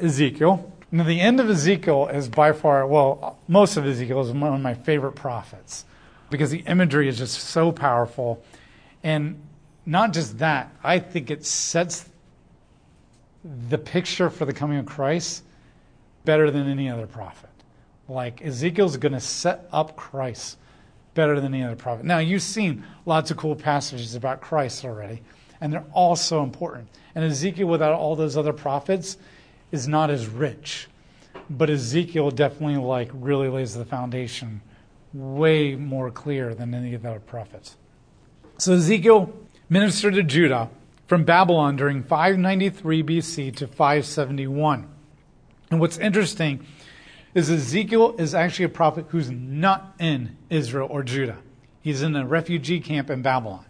Ezekiel. Now, the end of Ezekiel is by far, well, most of Ezekiel is one of my favorite prophets because the imagery is just so powerful. And not just that, I think it sets the picture for the coming of Christ better than any other prophet. Like Ezekiel's going to set up Christ better than any other prophet. Now, you've seen lots of cool passages about Christ already, and they're all so important. And Ezekiel, without all those other prophets, is not as rich. But Ezekiel definitely like really lays the foundation way more clear than any of the other prophets. So Ezekiel ministered to Judah from Babylon during 593 BC to 571. And what's interesting is Ezekiel is actually a prophet who's not in Israel or Judah. He's in a refugee camp in Babylon.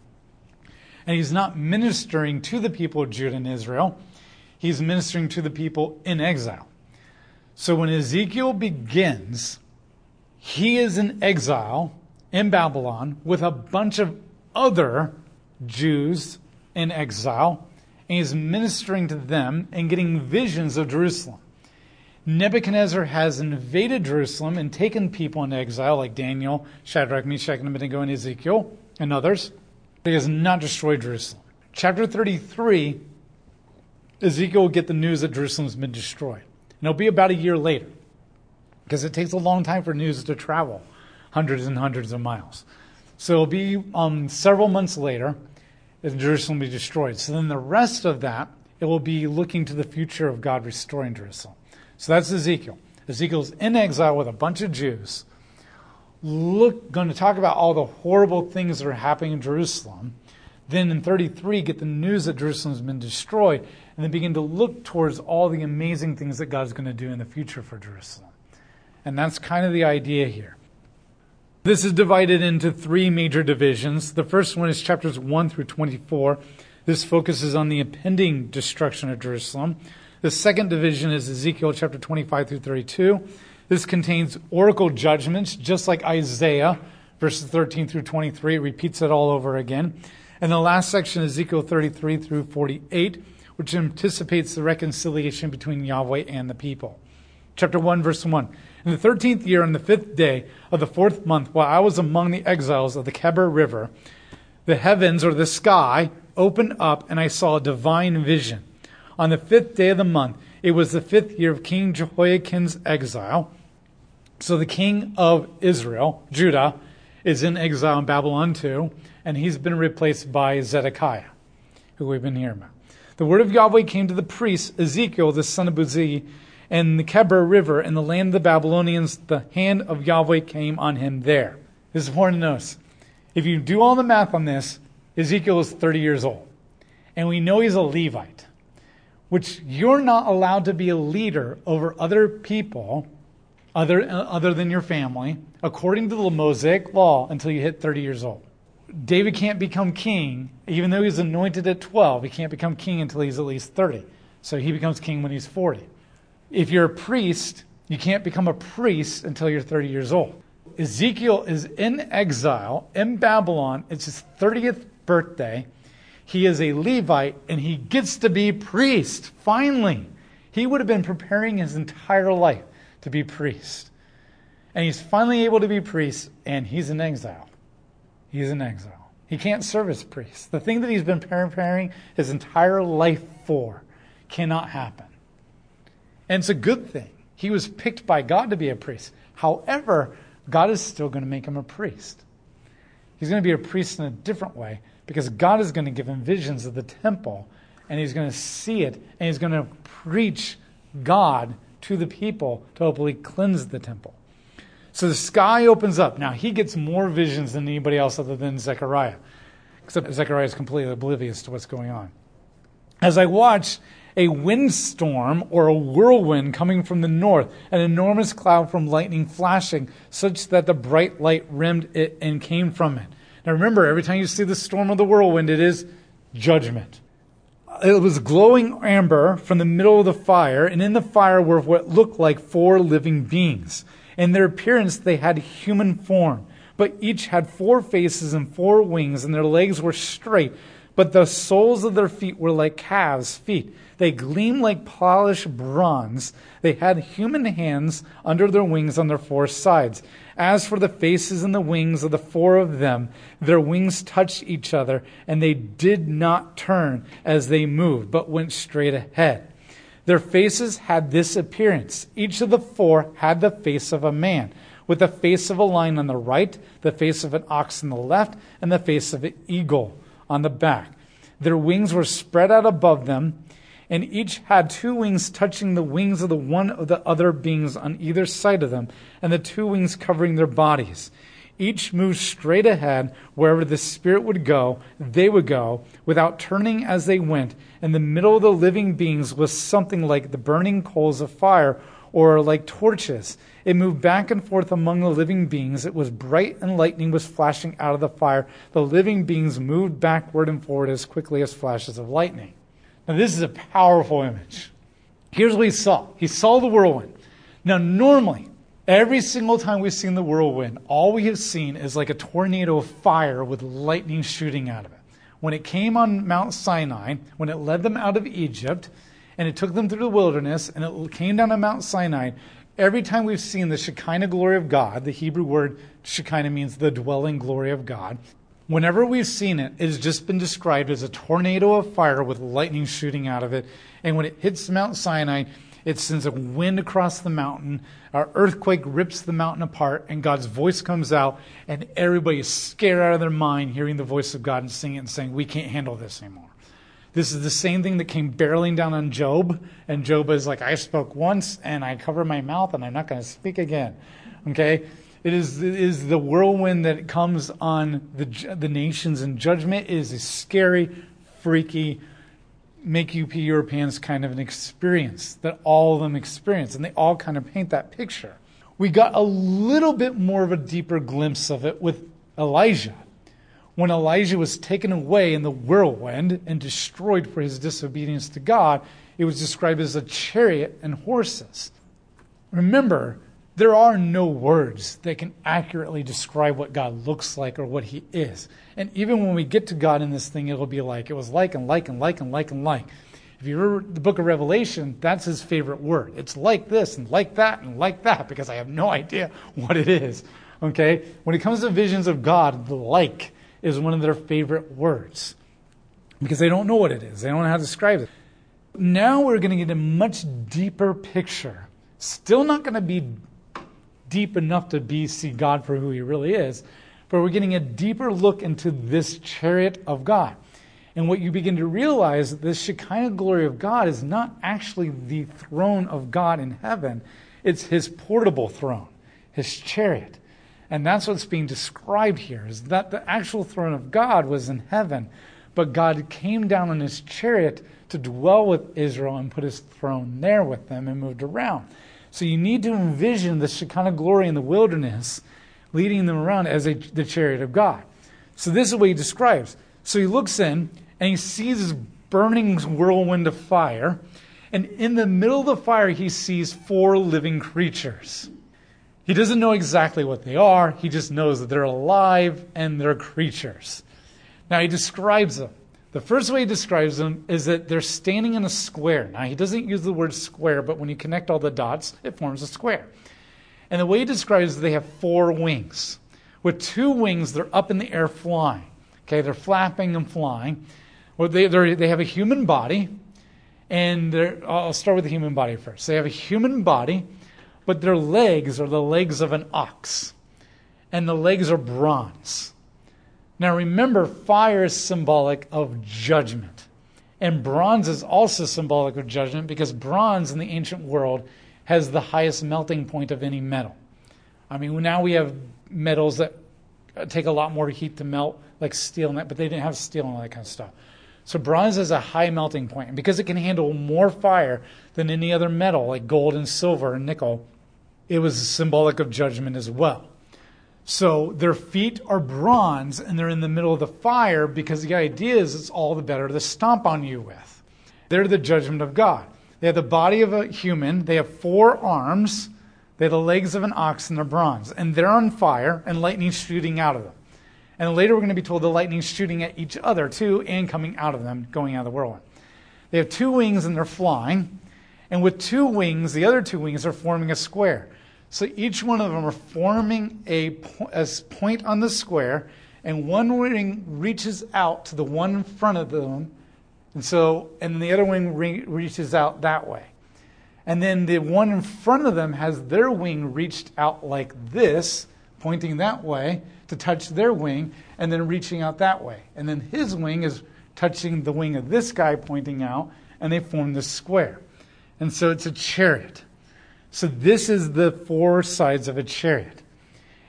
And he's not ministering to the people of Judah and Israel. He's ministering to the people in exile. So when Ezekiel begins, he is in exile in Babylon with a bunch of other Jews in exile, and he's ministering to them and getting visions of Jerusalem. Nebuchadnezzar has invaded Jerusalem and taken people into exile, like Daniel, Shadrach, Meshach, and Abednego, and Ezekiel, and others. But he has not destroyed Jerusalem. Chapter 33, Ezekiel will get the news that Jerusalem has been destroyed. And it'll be about a year later, because it takes a long time for news to travel hundreds and hundreds of miles. So it'll be um, several months later that Jerusalem will be destroyed. So then the rest of that, it will be looking to the future of God restoring Jerusalem. So that's Ezekiel. Ezekiel's in exile with a bunch of Jews. Look, going to talk about all the horrible things that are happening in Jerusalem. Then in 33, get the news that Jerusalem has been destroyed, and then begin to look towards all the amazing things that God's going to do in the future for Jerusalem. And that's kind of the idea here. This is divided into three major divisions. The first one is chapters 1 through 24. This focuses on the impending destruction of Jerusalem. The second division is Ezekiel chapter 25 through 32. This contains oracle judgments, just like Isaiah, verses 13 through 23. It repeats it all over again. And the last section, is Ezekiel 33 through 48, which anticipates the reconciliation between Yahweh and the people. Chapter 1, verse 1. In the thirteenth year, on the fifth day of the fourth month, while I was among the exiles of the Kebar River, the heavens or the sky opened up, and I saw a divine vision on the fifth day of the month. It was the fifth year of King Jehoiakim's exile. So the king of Israel, Judah, is in exile in Babylon too, and he's been replaced by Zedekiah, who we've been hearing about. The word of Yahweh came to the priest Ezekiel, the son of Buzi, in the Kebar River in the land of the Babylonians. The hand of Yahweh came on him there. This is important to notice. If you do all the math on this, Ezekiel is 30 years old. And we know he's a Levite which you're not allowed to be a leader over other people other, other than your family, according to the Mosaic law, until you hit 30 years old. David can't become king, even though he's anointed at 12. He can't become king until he's at least 30. So he becomes king when he's 40. If you're a priest, you can't become a priest until you're 30 years old. Ezekiel is in exile in Babylon. It's his 30th birthday. He is a Levite and he gets to be priest, finally. He would have been preparing his entire life to be priest. And he's finally able to be priest and he's in exile. He's in exile. He can't serve as priest. The thing that he's been preparing his entire life for cannot happen. And it's a good thing. He was picked by God to be a priest. However, God is still going to make him a priest. He's going to be a priest in a different way because God is going to give him visions of the temple and he's going to see it and he's going to preach God to the people to hopefully cleanse the temple. So the sky opens up. Now he gets more visions than anybody else other than Zechariah, except Zechariah is completely oblivious to what's going on. As I watch a windstorm or a whirlwind coming from the north, an enormous cloud from lightning flashing, such that the bright light rimmed it and came from it. Now remember, every time you see the storm or the whirlwind, it is judgment. It was glowing amber from the middle of the fire, and in the fire were what looked like four living beings. In their appearance, they had human form, but each had four faces and four wings, and their legs were straight, But the soles of their feet were like calves' feet. They gleamed like polished bronze. They had human hands under their wings on their four sides. As for the faces and the wings of the four of them, their wings touched each other, and they did not turn as they moved, but went straight ahead. Their faces had this appearance. Each of the four had the face of a man, with the face of a lion on the right, the face of an ox on the left, and the face of an eagle on the back. Their wings were spread out above them and each had two wings touching the wings of the one of the other beings on either side of them, and the two wings covering their bodies. Each moved straight ahead wherever the Spirit would go, they would go, without turning as they went. In the middle of the living beings was something like the burning coals of fire or like torches. It moved back and forth among the living beings. It was bright and lightning was flashing out of the fire. The living beings moved backward and forward as quickly as flashes of lightning. Now, this is a powerful image. Here's what he saw he saw the whirlwind. Now, normally, every single time we've seen the whirlwind, all we have seen is like a tornado of fire with lightning shooting out of it. When it came on Mount Sinai, when it led them out of Egypt, and it took them through the wilderness, and it came down to Mount Sinai, every time we've seen the Shekinah glory of God, the Hebrew word Shekinah means the dwelling glory of God, Whenever we've seen it, it has just been described as a tornado of fire with lightning shooting out of it. And when it hits Mount Sinai, it sends a wind across the mountain. Our earthquake rips the mountain apart, and God's voice comes out, and everybody is scared out of their mind hearing the voice of God and singing it and saying, We can't handle this anymore. This is the same thing that came barreling down on Job, and Job is like, I spoke once, and I cover my mouth, and I'm not going to speak again. Okay? It is, it is the whirlwind that comes on the, the nations in judgment. It is a scary, freaky, make UP Europeans kind of an experience that all of them experience. And they all kind of paint that picture. We got a little bit more of a deeper glimpse of it with Elijah. When Elijah was taken away in the whirlwind and destroyed for his disobedience to God, it was described as a chariot and horses. Remember, there are no words that can accurately describe what God looks like or what he is. And even when we get to God in this thing, it'll be like, it was like and like and like and like and like. If you read the book of Revelation, that's his favorite word. It's like this and like that and like that because I have no idea what it is. Okay? When it comes to visions of God, the like is one of their favorite words because they don't know what it is, they don't know how to describe it. Now we're going to get a much deeper picture. Still not going to be deep enough to be see God for who he really is, but we're getting a deeper look into this chariot of God. And what you begin to realize, this Shekinah glory of God is not actually the throne of God in heaven, it's his portable throne, his chariot. And that's what's being described here, is that the actual throne of God was in heaven, but God came down on his chariot to dwell with Israel and put his throne there with them and moved around. So you need to envision the Shekinah glory in the wilderness leading them around as a, the chariot of God. So this is what he describes. So he looks in and he sees this burning whirlwind of fire. And in the middle of the fire, he sees four living creatures. He doesn't know exactly what they are, he just knows that they're alive and they're creatures. Now he describes them. The first way he describes them is that they're standing in a square. Now, he doesn't use the word square, but when you connect all the dots, it forms a square. And the way he describes they have four wings. With two wings, they're up in the air flying. Okay, they're flapping and flying. Well, they, they have a human body, and I'll start with the human body first. They have a human body, but their legs are the legs of an ox, and the legs are bronze. Now remember, fire is symbolic of judgment. And bronze is also symbolic of judgment because bronze in the ancient world has the highest melting point of any metal. I mean, now we have metals that take a lot more heat to melt, like steel, and that, but they didn't have steel and all that kind of stuff. So bronze has a high melting point, and because it can handle more fire than any other metal, like gold and silver and nickel, it was symbolic of judgment as well. So their feet are bronze and they're in the middle of the fire because the idea is it's all the better to stomp on you with. They're the judgment of God. They have the body of a human, they have four arms, they have the legs of an ox, and they're bronze. And they're on fire and lightning shooting out of them. And later we're going to be told the lightning's shooting at each other too and coming out of them, going out of the whirlwind. They have two wings and they're flying. And with two wings, the other two wings are forming a square. So each one of them are forming a, a point on the square, and one wing reaches out to the one in front of them, and so and the other wing re- reaches out that way. And then the one in front of them has their wing reached out like this, pointing that way to touch their wing, and then reaching out that way. And then his wing is touching the wing of this guy pointing out, and they form this square. And so it's a chariot. So this is the four sides of a chariot.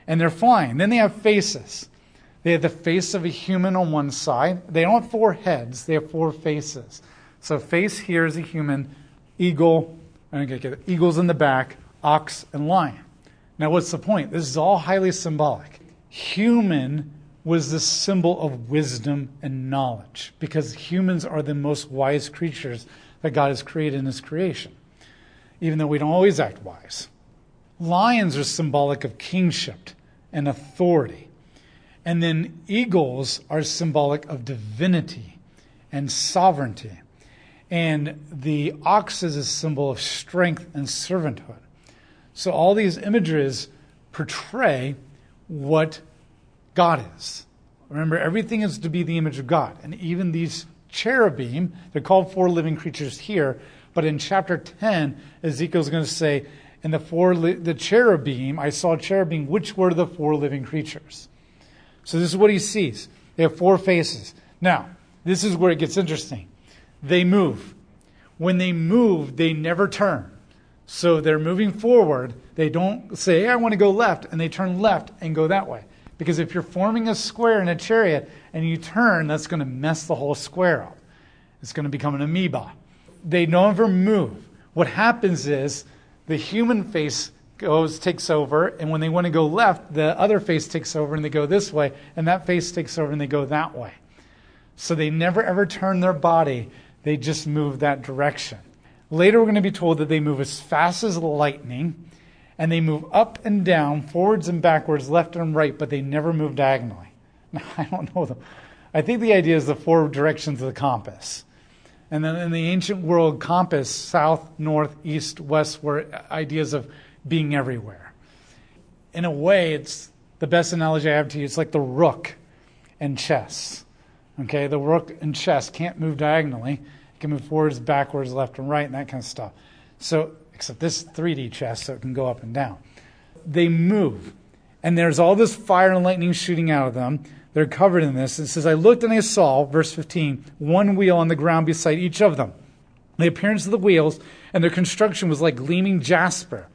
And they're flying. Then they have faces. They have the face of a human on one side. They don't have four heads, they have four faces. So face here is a human, eagle, Okay, eagles in the back, ox, and lion. Now, what's the point? This is all highly symbolic. Human was the symbol of wisdom and knowledge because humans are the most wise creatures that God has created in His creation, even though we don't always act wise. Lions are symbolic of kingship and authority. And then eagles are symbolic of divinity and sovereignty. And the ox is a symbol of strength and servanthood. So all these images portray what God is. Remember, everything is to be the image of God. And even these cherubim, they're called four living creatures here, but in chapter 10, Ezekiel's going to say, in the four li- the cherubim, I saw cherubim, which were the four living creatures. So this is what he sees. They have four faces. Now, this is where it gets interesting they move. When they move, they never turn. So they're moving forward. They don't say, hey, I want to go left, and they turn left and go that way. Because if you're forming a square in a chariot and you turn, that's going to mess the whole square up. It's going to become an amoeba. They never move. What happens is the human face goes, takes over, and when they want to go left, the other face takes over and they go this way, and that face takes over and they go that way. So they never ever turn their body they just move that direction. Later, we're going to be told that they move as fast as lightning, and they move up and down, forwards and backwards, left and right, but they never move diagonally. I don't know them. I think the idea is the four directions of the compass. And then in the ancient world, compass, south, north, east, west, were ideas of being everywhere. In a way, it's the best analogy I have to you. It's like the rook and chess. Okay, the rook and chess can't move diagonally. It can move forwards, backwards, left, and right, and that kind of stuff. So, except this 3D chess, so it can go up and down. They move, and there's all this fire and lightning shooting out of them. They're covered in this. It says, I looked and I saw, verse 15, one wheel on the ground beside each of them. The appearance of the wheels and their construction was like gleaming jasper.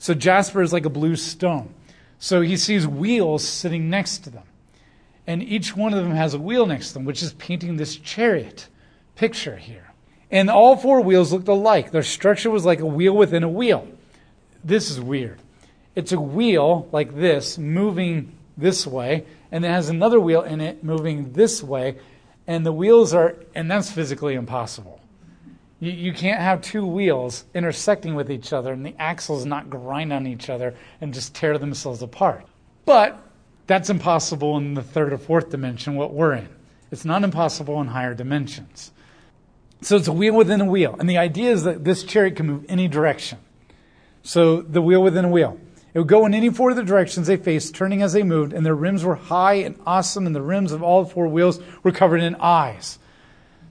So, jasper is like a blue stone. So, he sees wheels sitting next to them and each one of them has a wheel next to them, which is painting this chariot picture here. And all four wheels looked alike. Their structure was like a wheel within a wheel. This is weird. It's a wheel like this, moving this way, and it has another wheel in it moving this way, and the wheels are, and that's physically impossible. You, you can't have two wheels intersecting with each other and the axles not grind on each other and just tear themselves apart. But that's impossible in the third or fourth dimension, what we're in. It's not impossible in higher dimensions. So it's a wheel within a wheel. And the idea is that this chariot can move any direction. So the wheel within a wheel. It would go in any four of the directions they faced, turning as they moved, and their rims were high and awesome, and the rims of all four wheels were covered in eyes.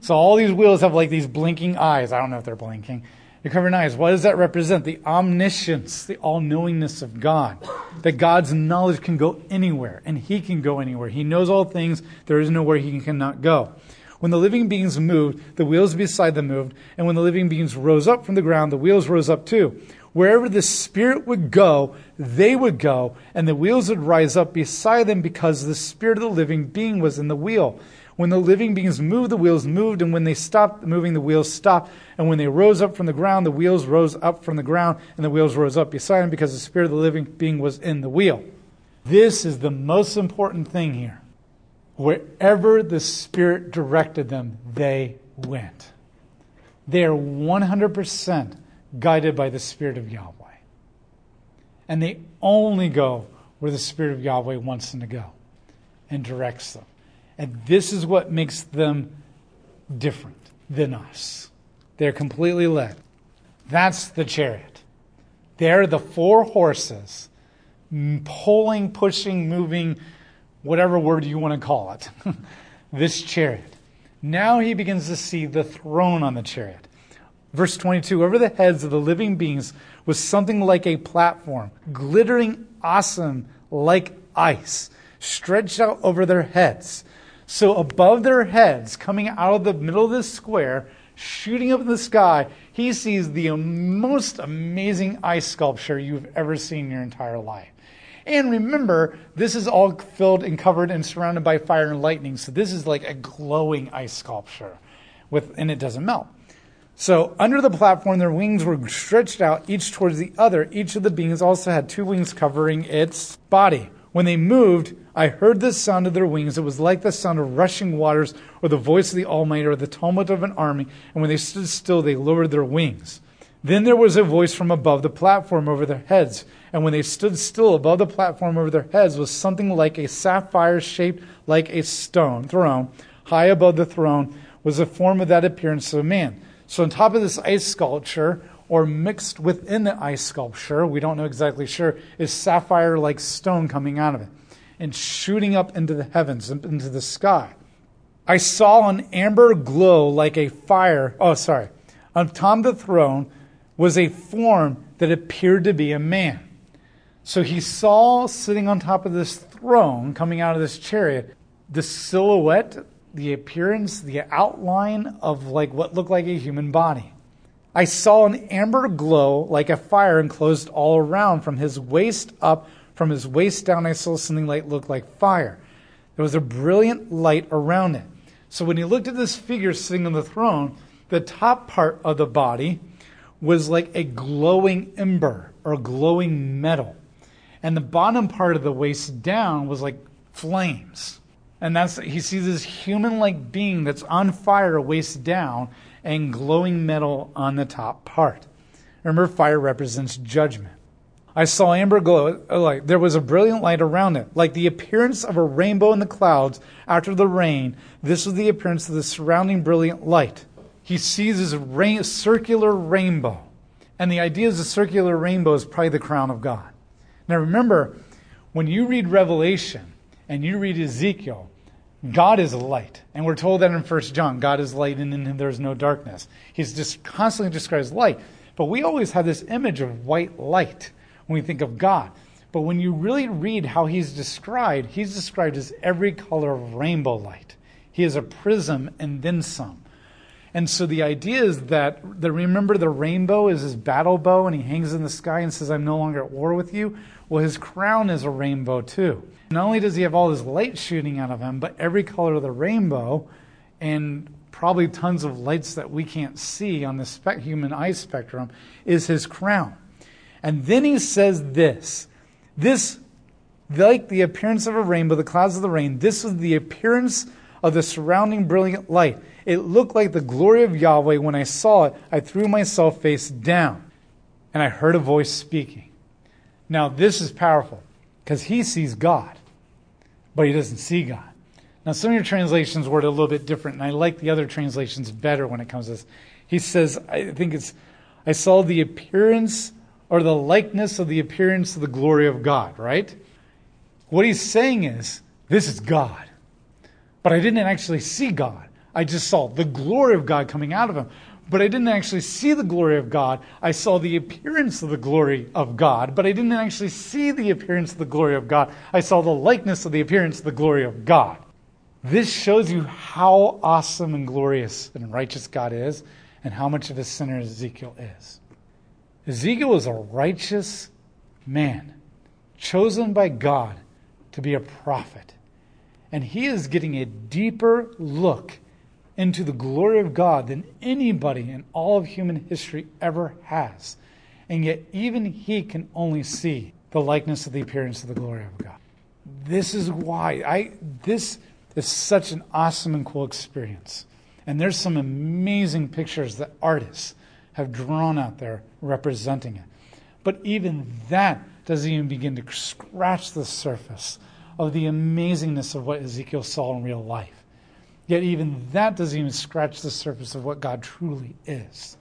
So all these wheels have like these blinking eyes. I don't know if they're blinking. They're covered in eyes. What does that represent? The omniscience, the all knowingness of God. That God's knowledge can go anywhere, and He can go anywhere. He knows all things. There is nowhere He cannot go. When the living beings moved, the wheels beside them moved, and when the living beings rose up from the ground, the wheels rose up too. Wherever the Spirit would go, they would go, and the wheels would rise up beside them because the Spirit of the living being was in the wheel. When the living beings moved, the wheels moved, and when they stopped moving, the wheels stopped. And when they rose up from the ground, the wheels rose up from the ground, and the wheels rose up beside them because the spirit of the living being was in the wheel. This is the most important thing here. Wherever the Spirit directed them, they went. They are 100% guided by the Spirit of Yahweh. And they only go where the Spirit of Yahweh wants them to go. and directs them. And this is what makes them different than us. They're completely led. That's the chariot. They're the four horses pulling, pushing, moving, whatever word you want to call it, this chariot. Now he begins to see the throne on the chariot. Verse 22 Over the heads of the living beings was something like a platform, glittering awesome like ice, stretched out over their heads. So above their heads, coming out of the middle of this square, shooting up in the sky, he sees the most amazing ice sculpture you've ever seen in your entire life. And remember, this is all filled and covered and surrounded by fire and lightning. So this is like a glowing ice sculpture, with, and it doesn't melt. So under the platform, their wings were stretched out, each towards the other. Each of the beings also had two wings covering its body. When they moved, I heard the sound of their wings. It was like the sound of rushing waters, or the voice of the Almighty, or the tumult of an army. And when they stood still, they lowered their wings. Then there was a voice from above the platform over their heads and when they stood still above the platform over their heads was something like a sapphire shaped like a stone throne. High above the throne was the form of that appearance of a man. So on top of this ice sculpture, or mixed within the ice sculpture, we don't know exactly sure, is sapphire like stone coming out of it and shooting up into the heavens, into the sky. I saw an amber glow like a fire. Oh, sorry. On top of the throne was a form that appeared to be a man. So he saw sitting on top of this throne, coming out of this chariot, the silhouette, the appearance, the outline of like what looked like a human body. I saw an amber glow like a fire enclosed all around from his waist up, from his waist down. I saw something like looked like fire. There was a brilliant light around it. So when he looked at this figure sitting on the throne, the top part of the body was like a glowing ember or glowing metal and the bottom part of the waist down was like flames. And that's he sees this human-like being that's on fire waist down and glowing metal on the top part. Remember, fire represents judgment. I saw amber glow, uh, like there was a brilliant light around it, like the appearance of a rainbow in the clouds after the rain. This was the appearance of the surrounding brilliant light. He sees this rain, circular rainbow, and the idea is a circular rainbow is probably the crown of God. Now remember, when you read Revelation and you read Ezekiel, God is light. And we're told that in 1 John God is light and in him there's no darkness. He's just constantly describes light. But we always have this image of white light when we think of God. But when you really read how he's described, he's described as every color of rainbow light. He is a prism and then some. And so the idea is that the, remember the rainbow is his battle bow and he hangs in the sky and says, I'm no longer at war with you. Well, his crown is a rainbow too. Not only does he have all this light shooting out of him, but every color of the rainbow and probably tons of lights that we can't see on the spe- human eye spectrum is his crown. And then he says this this, like the appearance of a rainbow, the clouds of the rain, this is the appearance of the surrounding brilliant light. It looked like the glory of Yahweh. When I saw it, I threw myself face down, and I heard a voice speaking. Now, this is powerful because he sees God, but he doesn't see God. Now, some of your translations word a little bit different, and I like the other translations better when it comes to this. He says, I think it's, I saw the appearance or the likeness of the appearance of the glory of God, right? What he's saying is, this is God. But I didn't actually see God. I just saw the glory of God coming out of him but I didn't actually see the glory of God. I saw the appearance of the glory of God, but I didn't actually see the appearance of the glory of God. I saw the likeness of the appearance of the glory of God. This shows you how awesome and glorious and righteous God is and how much of a sinner Ezekiel is. Ezekiel is a righteous man, chosen by God to be a prophet. And he is getting a deeper look into the glory of God than anybody in all of human history ever has. And yet, even he can only see the likeness of the appearance of the glory of God. This is why I this is such an awesome and cool experience. And there's some amazing pictures that artists have drawn out there representing it. But even that doesn't even begin to scratch the surface of the amazingness of what Ezekiel saw in real life. Yet, even that doesn't even scratch the surface of what God truly is.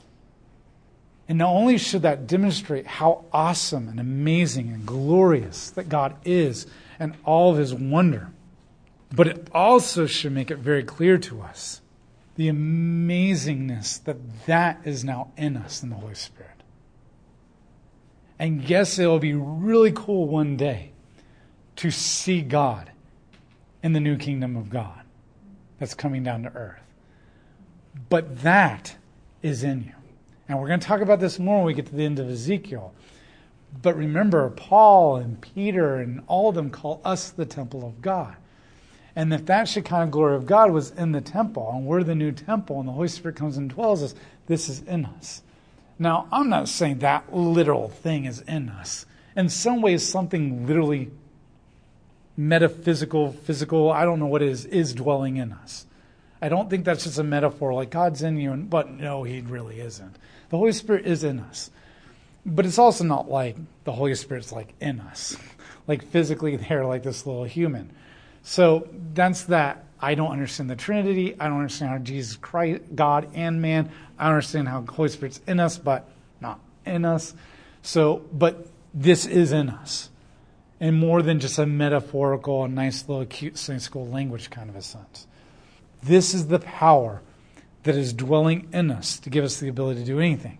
And not only should that demonstrate how awesome and amazing and glorious that God is and all of his wonder, but it also should make it very clear to us the amazingness that that is now in us in the Holy Spirit. And yes, it will be really cool one day to see God in the new kingdom of God that's coming down to earth. But that is in you. And we're going to talk about this more when we get to the end of Ezekiel. But remember, Paul and Peter and all of them call us the temple of God. And if that Shekinah glory of God was in the temple, and we're the new temple, and the Holy Spirit comes and dwells us, this is in us. Now, I'm not saying that literal thing is in us. In some ways, something literally metaphysical, physical, I don't know what is, is dwelling in us. I don't think that's just a metaphor like God's in you, and, but no, He really isn't. The Holy Spirit is in us. But it's also not like the Holy Spirit's like in us, like physically there, like this little human. So that's that. I don't understand the Trinity. I don't understand how Jesus Christ, God and man. I don't understand how the Holy Spirit's in us, but not in us. So, but this is in us. And more than just a metaphorical, a nice little cute Sunday school language kind of a sense. This is the power that is dwelling in us to give us the ability to do anything.